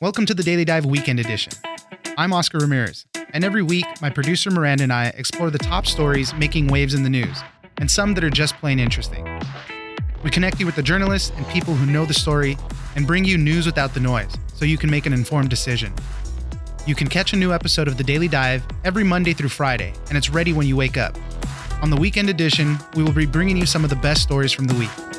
Welcome to the Daily Dive Weekend Edition. I'm Oscar Ramirez, and every week, my producer Miranda and I explore the top stories making waves in the news, and some that are just plain interesting. We connect you with the journalists and people who know the story and bring you news without the noise so you can make an informed decision. You can catch a new episode of The Daily Dive every Monday through Friday, and it's ready when you wake up. On the weekend edition, we will be bringing you some of the best stories from the week.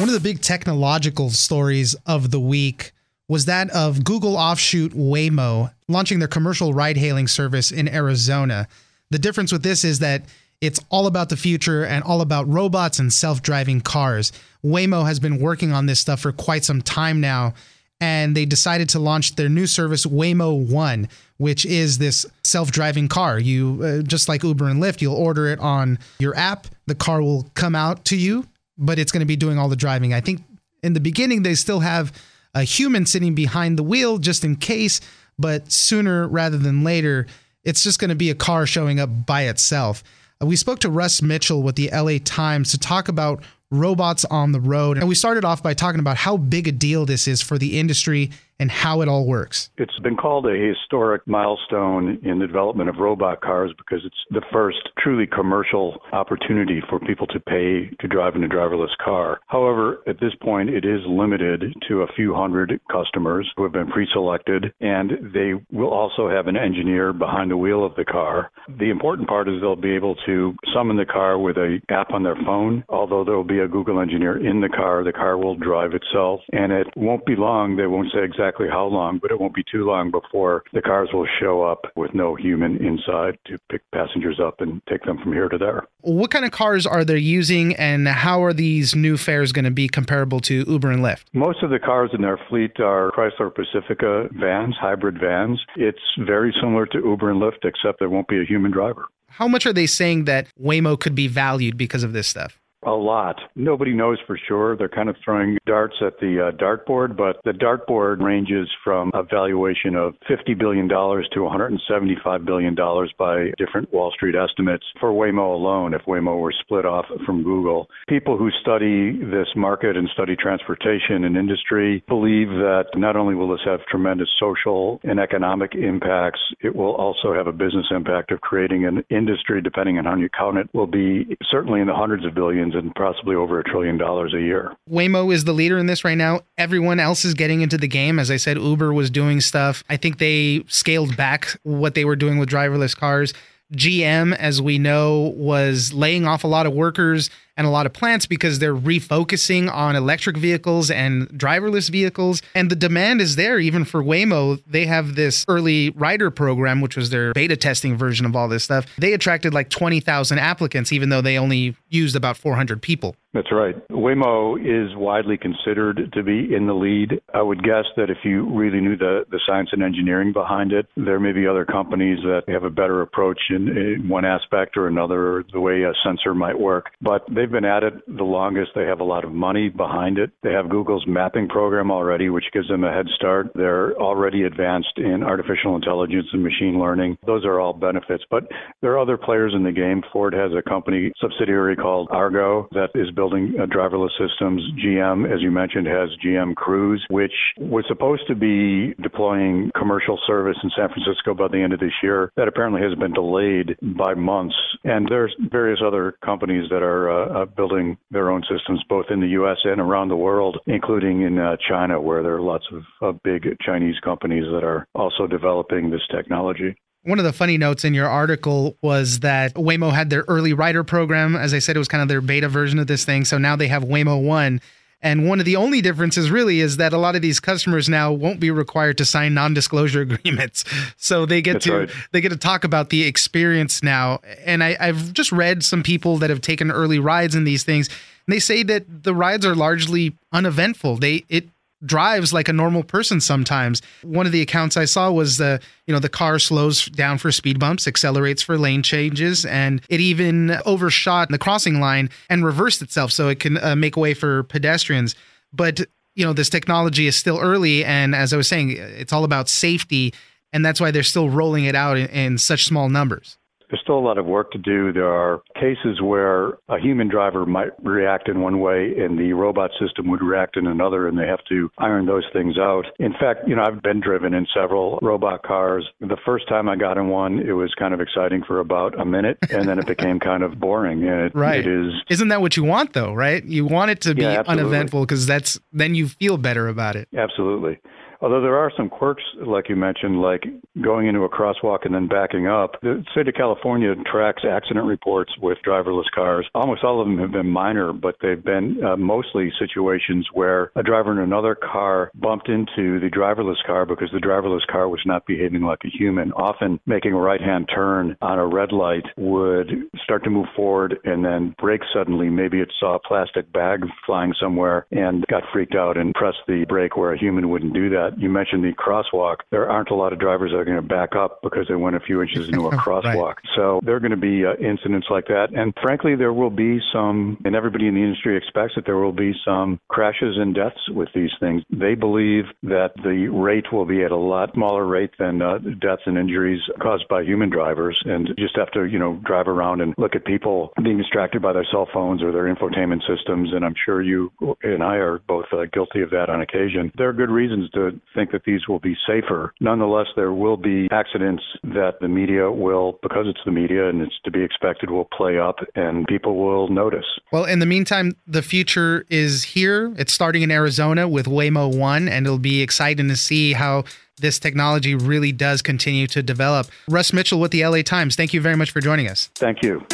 One of the big technological stories of the week was that of Google offshoot Waymo launching their commercial ride hailing service in Arizona. The difference with this is that it's all about the future and all about robots and self driving cars. Waymo has been working on this stuff for quite some time now, and they decided to launch their new service, Waymo One, which is this self driving car. You, uh, just like Uber and Lyft, you'll order it on your app, the car will come out to you, but it's going to be doing all the driving. I think in the beginning, they still have a human sitting behind the wheel just in case, but sooner rather than later, it's just going to be a car showing up by itself. Uh, we spoke to Russ Mitchell with the LA Times to talk about robots on the road. And we started off by talking about how big a deal this is for the industry and how it all works. It's been called a historic milestone in the development of robot cars because it's the first truly commercial opportunity for people to pay to drive in a driverless car. However, at this point, it is limited to a few hundred customers who have been pre selected, and they will also have an engineer behind the wheel of the car. The important part is they'll be able to summon the car with an app on their phone, although there will be a Google engineer in the car. The car will drive itself, and it won't be long. They won't say exactly exactly how long, but it won't be too long before the cars will show up with no human inside to pick passengers up and take them from here to there. What kind of cars are they using, and how are these new fares going to be comparable to Uber and Lyft? Most of the cars in their fleet are Chrysler Pacifica vans, hybrid vans. It's very similar to Uber and Lyft, except there won't be a human driver. How much are they saying that Waymo could be valued because of this stuff? A lot. Nobody knows for sure. They're kind of throwing darts at the uh, dartboard, but the dartboard ranges from a valuation of $50 billion to $175 billion by different Wall Street estimates for Waymo alone, if Waymo were split off from Google. People who study this market and study transportation and industry believe that not only will this have tremendous social and economic impacts, it will also have a business impact of creating an industry, depending on how you count it, will be certainly in the hundreds of billions and possibly over a trillion dollars a year. Waymo is the leader in this right now. Everyone else is getting into the game. As I said, Uber was doing stuff. I think they scaled back what they were doing with driverless cars. GM, as we know, was laying off a lot of workers and a lot of plants because they're refocusing on electric vehicles and driverless vehicles. And the demand is there even for Waymo. They have this early rider program, which was their beta testing version of all this stuff. They attracted like 20,000 applicants, even though they only used about 400 people. That's right. Waymo is widely considered to be in the lead. I would guess that if you really knew the, the science and engineering behind it, there may be other companies that have a better approach in, in one aspect or another, the way a sensor might work. But they've been at it the longest. They have a lot of money behind it. They have Google's mapping program already, which gives them a head start. They're already advanced in artificial intelligence and machine learning. Those are all benefits. But there are other players in the game. Ford has a company subsidiary called Argo that is building uh, driverless systems. GM, as you mentioned, has GM Cruise, which was supposed to be deploying commercial service in San Francisco by the end of this year. That apparently has been delayed by months. And there's various other companies that are uh, uh building their own systems both in the U.S. and around the world, including in uh, China, where there are lots of uh, big Chinese companies that are also developing this technology. One of the funny notes in your article was that Waymo had their early rider program. As I said, it was kind of their beta version of this thing. So now they have Waymo 1. And one of the only differences really is that a lot of these customers now won't be required to sign non-disclosure agreements. So they get That's to right. they get to talk about the experience now. And I, I've just read some people that have taken early rides in these things. And they say that the rides are largely uneventful. They it drives like a normal person sometimes. One of the accounts I saw was the, you know, the car slows down for speed bumps, accelerates for lane changes, and it even overshot the crossing line and reversed itself so it can uh, make way for pedestrians. But, you know, this technology is still early. And as I was saying, it's all about safety. And that's why they're still rolling it out in, in such small numbers. There's still a lot of work to do. There are cases where a human driver might react in one way and the robot system would react in another, and they have to iron those things out. In fact, you know, I've been driven in several robot cars. The first time I got in one, it was kind of exciting for about a minute, and then it became kind of boring. And it, right. it is. Isn't that what you want, though? Right? You want it to be Yeah, uneventful because that's then you feel better about it. Absolutely. Although there are some quirks, like you mentioned, like going into a crosswalk and then backing up. The state of California tracks accident reports with driverless cars. Almost all of them have been minor, but they've been uh, mostly situations where a driver in another car bumped into the driverless car because the driverless car was not behaving like a human. Often making a right hand turn on a red light would start to move forward and then brake suddenly. Maybe it saw a plastic bag flying somewhere and got freaked out and pressed the brake where a human wouldn't do that. You mentioned the crosswalk. There aren't a lot of drivers that are going to back up because they went a few inches into a crosswalk. So there are going to be uh, incidents like that. And frankly, there will be some, and everybody in the industry expects that there will be some crashes and deaths with these things. They believe that the rate will be at a lot smaller rate than uh, deaths and injuries caused by human drivers. And you just have to, you know, drive around and look at people being distracted by their cell phones or their infotainment systems. And I'm sure you and I are both uh, guilty of that on occasion. There are good reasons to think that these will be safer. Nonetheless, there will be accidents that the media will, because it's the media and it's to be expected, will play up and people will notice. Well, in the meantime, the future is here. It's starting in Arizona with Waymo 1, and it'll be exciting to see how this technology really does continue to develop. Russ Mitchell with the LA Times, thank you very much for joining us. Thank you.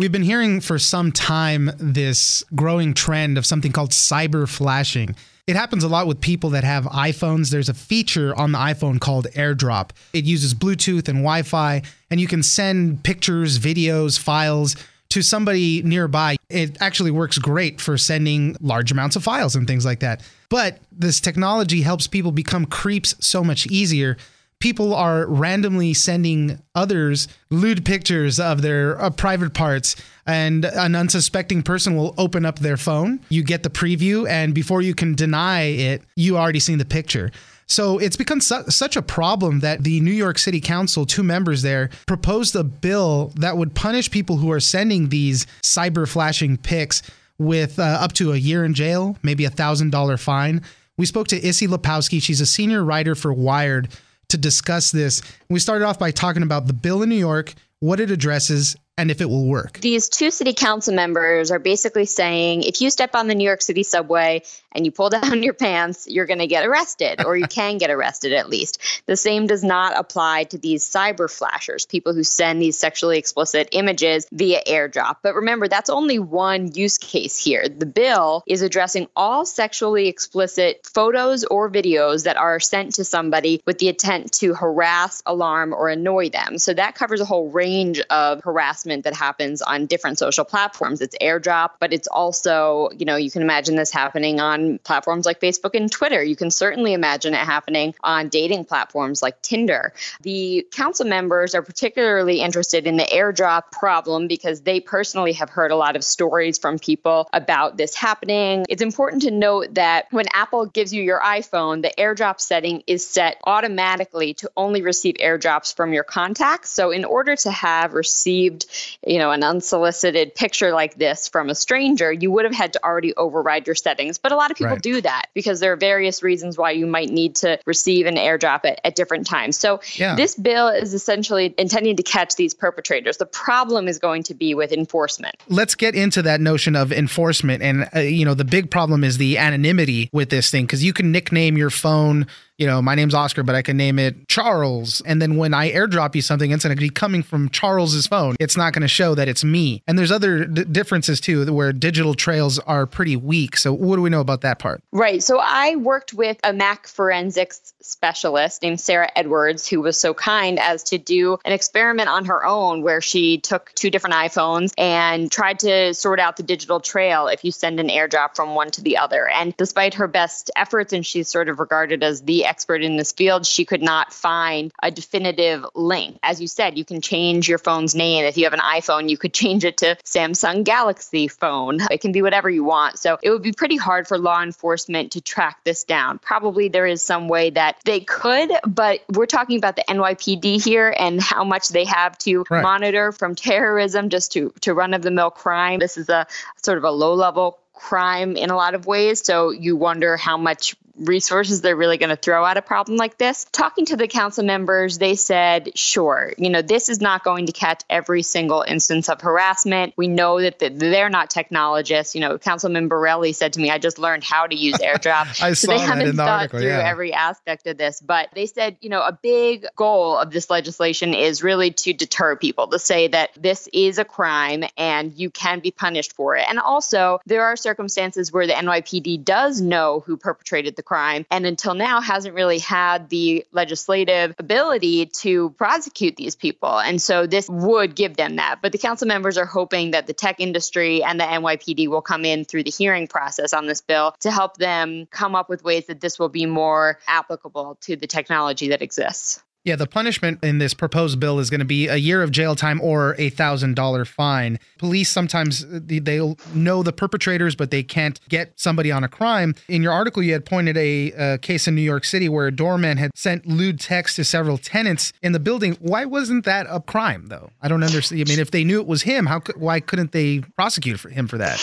We've been hearing for some time this growing trend of something called cyber flashing. It happens a lot with people that have iPhones. There's a feature on the iPhone called AirDrop. It uses Bluetooth and Wi Fi, and you can send pictures, videos, files to somebody nearby. It actually works great for sending large amounts of files and things like that. But this technology helps people become creeps so much easier people are randomly sending others lewd pictures of their uh, private parts and an unsuspecting person will open up their phone you get the preview and before you can deny it you already seen the picture so it's become su- such a problem that the New York City Council, two members there, proposed a bill that would punish people who are sending these cyber flashing pics with uh, up to a year in jail, maybe a thousand dollar fine. We spoke to Issie Lapowsky. She's a senior writer for Wired to discuss this. We started off by talking about the bill in New York, what it addresses, and if it will work. These two city council members are basically saying if you step on the New York City subway and you pull down your pants, you're going to get arrested, or you can get arrested at least. The same does not apply to these cyber flashers, people who send these sexually explicit images via airdrop. But remember, that's only one use case here. The bill is addressing all sexually explicit photos or videos that are sent to somebody with the intent to harass, alarm, or annoy them. So that covers a whole range of harassment that happens on different social platforms. It's airdrop, but it's also, you know, you can imagine this happening on platforms like Facebook and Twitter. You can certainly imagine it happening on dating platforms like Tinder. The council members are particularly interested in the airdrop problem because they personally have heard a lot of stories from people about this happening. It's important to note that when Apple gives you your iPhone, the airdrop setting is set automatically to only receive airdrops from your contacts. So in order to have received you know, an unsolicited picture like this from a stranger, you would have had to already override your settings. But a lot of people Right. do that because there are various reasons why you might need to receive an airdrop at, at different times. So Yeah. this bill is essentially intending to catch these perpetrators. The problem is going to be with enforcement. let's get into that notion of enforcement and uh, you know the big problem is the anonymity with this thing because you can nickname your phone you know my name's oscar but i can name it charles. And then when i airdrop you something it's going to be coming from charles's phone. It's not going to show that it's me. And there's other d- differences too where digital trails are pretty weak. So what do we know about that part? Right. So I worked with a Mac forensics specialist named Sarah Edwards, who was so kind as to do an experiment on her own where she took two different iPhones and tried to sort out the digital trail if you send an airdrop from one to the other. And despite her best efforts, and she's sort of regarded as the expert in this field, she could not find a definitive link. As you said, you can change your phone's name. If you have an iPhone, you could change it to Samsung Galaxy phone. It can be whatever you want. So it would be pretty hard for law enforcement to track this down. Probably there is some way that they could, but we're talking about the NYPD here and how much they have to right. monitor from terrorism just to, to run of the mill crime. This is a sort of a low level crime in a lot of ways. So you wonder how much resources they're really going to throw at a problem like this. Talking to the council members, they said, sure, you know, this is not going to catch every single instance of harassment. We know that they're not technologists. You know, Councilman Borelli said to me, I just learned how to use airdrop. I so saw they haven't in the thought article, through yeah. every aspect of this. But they said, you know, a big goal of this legislation is really to deter people, to say that this is a crime and you can be punished for it. And also, there are circumstances where the NYPD does know who perpetrated the crime and until now hasn't really had the legislative ability to prosecute these people. And so this would give them that. But the council members are hoping that the tech industry and the NYPD will come in through the hearing process on this bill to help them come up with ways that this will be more applicable to the technology that exists. Yeah, the punishment in this proposed bill is going to be a year of jail time or a thousand dollar fine. Police sometimes uh, they'll know the perpetrators, but they can't get somebody on a crime. In your article, you had pointed a, a case in New York City where a doorman had sent lewd texts to several tenants in the building. Why wasn't that a crime, though? I don't understand. I mean, if they knew it was him, how why couldn't they prosecute him for that?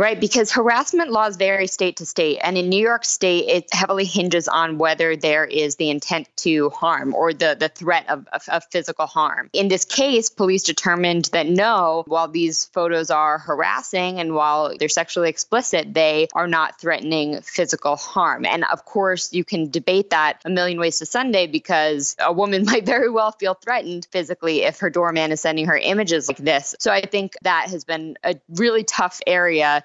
Right, because harassment laws vary state to state. And in New York State, it heavily hinges on whether there is the intent to harm or the, the threat of, of, of, physical harm. In this case, police determined that no, while these photos are harassing and while they're sexually explicit, they are not threatening physical harm. And of course, you can debate that a million ways to Sunday because a woman might very well feel threatened physically if her doorman is sending her images like this. So I think that has been a really tough area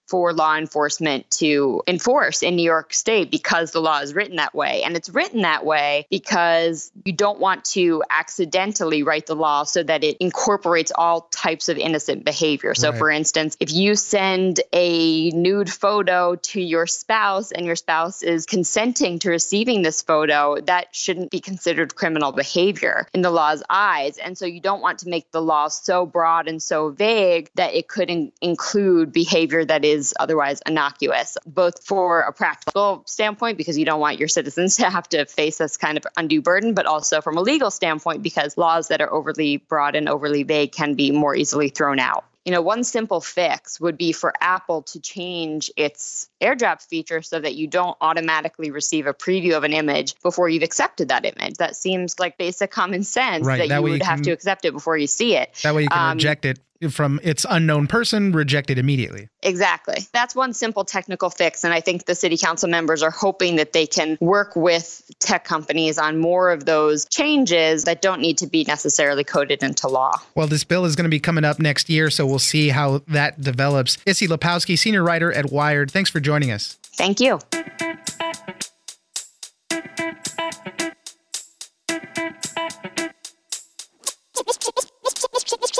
for law enforcement to enforce in New York State because the law is written that way. And it's written that way because you don't want to accidentally write the law so that it incorporates all types of innocent behavior. So, right. for instance, if you send a nude photo to your spouse and your spouse is consenting to receiving this photo, that shouldn't be considered criminal behavior in the law's eyes. And so you don't want to make the law so broad and so vague that it could in- include behavior that is otherwise innocuous, both for a practical standpoint, because you don't want your citizens to have to face this kind of undue burden, but also from a legal standpoint, because laws that are overly broad and overly vague can be more easily thrown out. You know, one simple fix would be for Apple to change its airdrop feature so that you don't automatically receive a preview of an image before you've accepted that image. That seems like basic common sense right, that, that you would you have can, to accept it before you see it. That way you can um, reject it from its unknown person rejected immediately. Exactly. That's one simple technical fix. And I think the city council members are hoping that they can work with tech companies on more of those changes that don't need to be necessarily coded into law. Well, this bill is going to be coming up next year, so we'll see how that develops. Issie Lapowsky, senior writer at Wired, thanks for joining us. Thank you.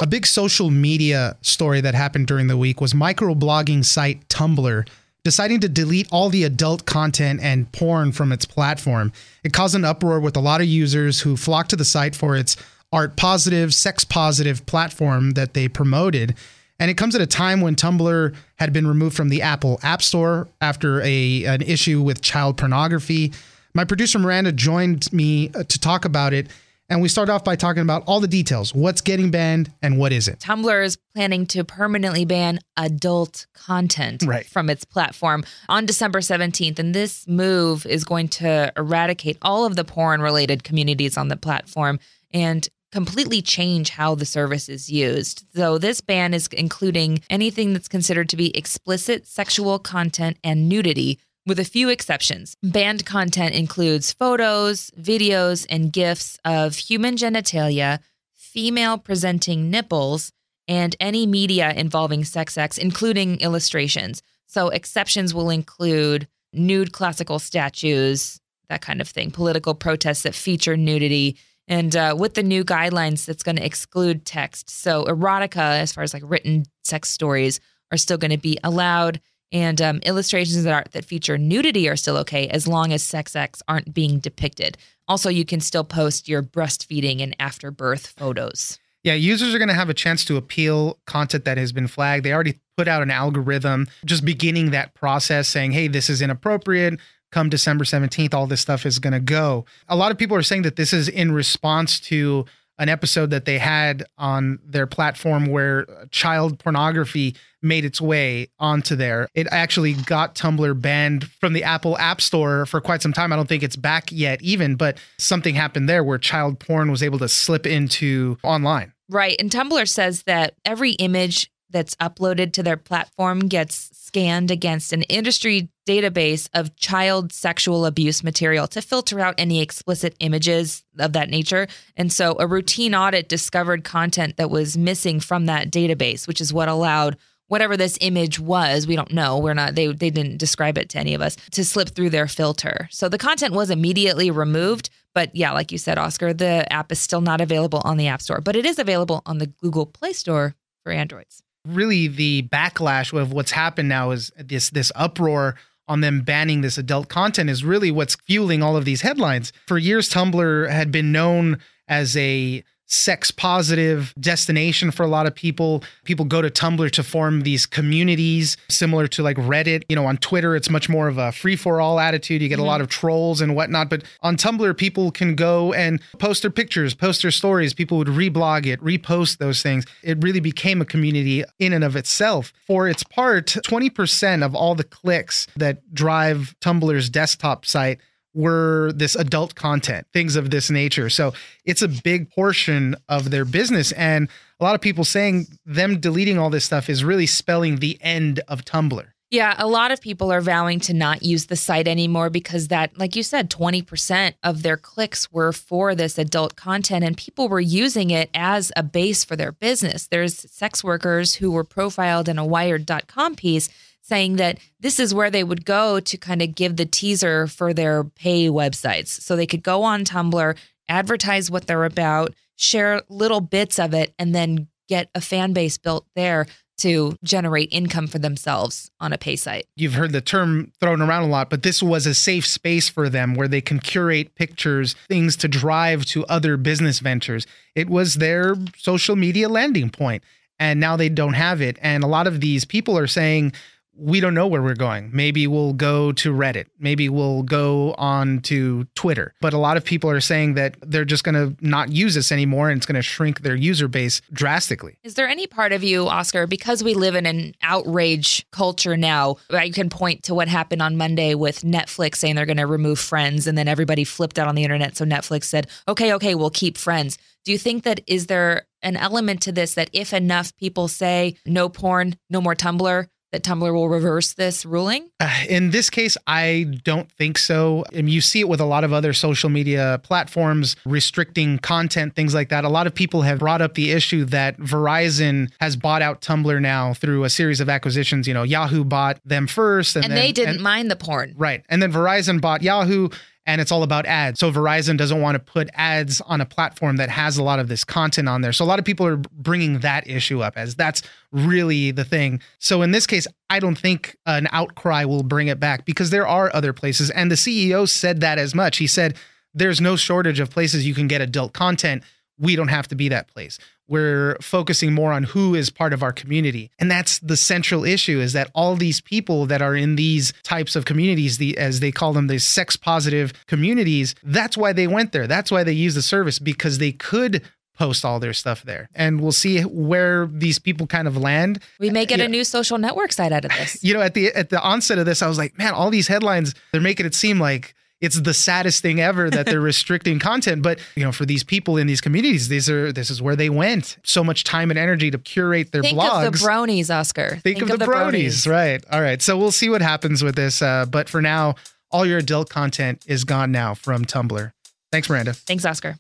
A big social media story that happened during the week was microblogging site Tumblr deciding to delete all the adult content and porn from its platform. It caused an uproar with a lot of users who flocked to the site for its art positive, sex positive platform that they promoted. And it comes at a time when Tumblr had been removed from the Apple App Store after a an issue with child pornography. My producer Miranda joined me uh, to talk about it and we start off by talking about all the details what's getting banned and what isn't. Tumblr is planning to permanently ban adult content right. from its platform on December 17th. And this move is going to eradicate all of the porn related communities on the platform and completely change how the service is used. So, this ban is including anything that's considered to be explicit sexual content and nudity with a few exceptions. Banned content includes photos, videos, and GIFs of human genitalia, female presenting nipples, and any media involving sex acts, including illustrations. So, exceptions will include nude classical statues, that kind of thing, political protests that feature nudity. And uh, with the new guidelines, that's going to exclude text. So, erotica, as far as like written sex stories, are still going to be allowed And um, illustrations of art that feature nudity are still okay as long as sex acts aren't being depicted. Also, you can still post your breastfeeding and afterbirth photos. Yeah, users are going to have a chance to appeal content that has been flagged. They already put out an algorithm just beginning that process saying, hey, this is inappropriate. Come December 17th, all this stuff is going to go. A lot of people are saying that this is in response to an episode that they had on their platform where child pornography made its way onto there. It actually got Tumblr banned from the Apple App Store for quite some time. I don't think it's back yet, even, but something happened there where child porn was able to slip into online. Right. And Tumblr says that every image that's uploaded to their platform gets scanned against an industry database of child sexual abuse material to filter out any explicit images of that nature. And so a routine audit discovered content that was missing from that database, which is what allowed whatever this image was, we don't know. We're not they they didn't describe it to any of us to slip through their filter. So the content was immediately removed, but yeah, like you said Oscar, the app is still not available on the App Store, but it is available on the Google Play Store for Androids really the backlash of what's happened now is this this uproar on them banning this adult content is really what's fueling all of these headlines. For years Tumblr had been known as a sex positive destination for a lot of people. People go to Tumblr to form these communities similar to like Reddit. You know, on Twitter, it's much more of a free for all attitude. You get mm-hmm. a lot of trolls and whatnot. But on Tumblr, people can go and post their pictures, post their stories. People would reblog it, repost those things. It really became a community in and of itself. For its part, 20% of all the clicks that drive Tumblr's desktop site were this adult content, things of this nature. So it's a big portion of their business. And a lot of people saying them deleting all this stuff is really spelling the end of Tumblr. Yeah, a lot of people are vowing to not use the site anymore because that, like you said, 20% of their clicks were for this adult content and people were using it as a base for their business. There's sex workers who were profiled in a wired.com piece saying that this is where they would go to kind of give the teaser for their pay websites. So they could go on Tumblr, advertise what they're about, share little bits of it, and then get a fan base built there to generate income for themselves on a pay site. You've heard the term thrown around a lot, but this was a safe space for them where they can curate pictures, things to drive to other business ventures. It was their social media landing point, and now they don't have it. And a lot of these people are saying, we don't know where we're going. Maybe we'll go to Reddit. Maybe we'll go on to Twitter. But a lot of people are saying that they're just going to not use this anymore and it's going to shrink their user base drastically. Is there any part of you, Oscar, because we live in an outrage culture now, I can point to what happened on Monday with Netflix saying they're going to remove friends and then everybody flipped out on the internet. So Netflix said, okay, okay, we'll keep friends. Do you think that is there an element to this that if enough people say no porn, no more Tumblr, that Tumblr will reverse this ruling? Uh, in this case, I don't think so. And you see it with a lot of other social media platforms restricting content, things like that. A lot of people have brought up the issue that Verizon has bought out Tumblr now through a series of acquisitions. You know, Yahoo bought them first, and, and then, they didn't and, mind the porn, right? And then Verizon bought Yahoo, and it's all about ads. So Verizon doesn't want to put ads on a platform that has a lot of this content on there. So a lot of people are bringing that issue up as that's really the thing. So in this case, I don't think an outcry will bring it back because there are other places and the CEO said that as much. He said there's no shortage of places you can get adult content. We don't have to be that place. We're focusing more on who is part of our community. And that's the central issue is that all these people that are in these types of communities the as they call them the sex positive communities that's why they went there. That's why they use the service because they could post all their stuff there. And we'll see where these people kind of land. We may get you a know, new social network site out of this. You know at the at the onset of this i was like man all these headlines they're making it seem like it's the saddest thing ever that they're restricting content. But you know, for these people in these communities, these are this is where they went. So much time and energy to curate their Think blogs. Think of the bronies, Oscar. Think, Think of, of, the, the bronies. bronies. Right. All right. So we'll see what happens with this. Uh, but for now, all your adult content is gone now from Tumblr. Thanks, Miranda. Thanks, Oscar.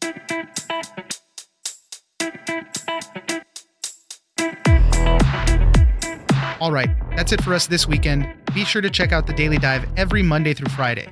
All right, that's it for us this weekend. Be sure to check out the Daily Dive every Monday through Friday.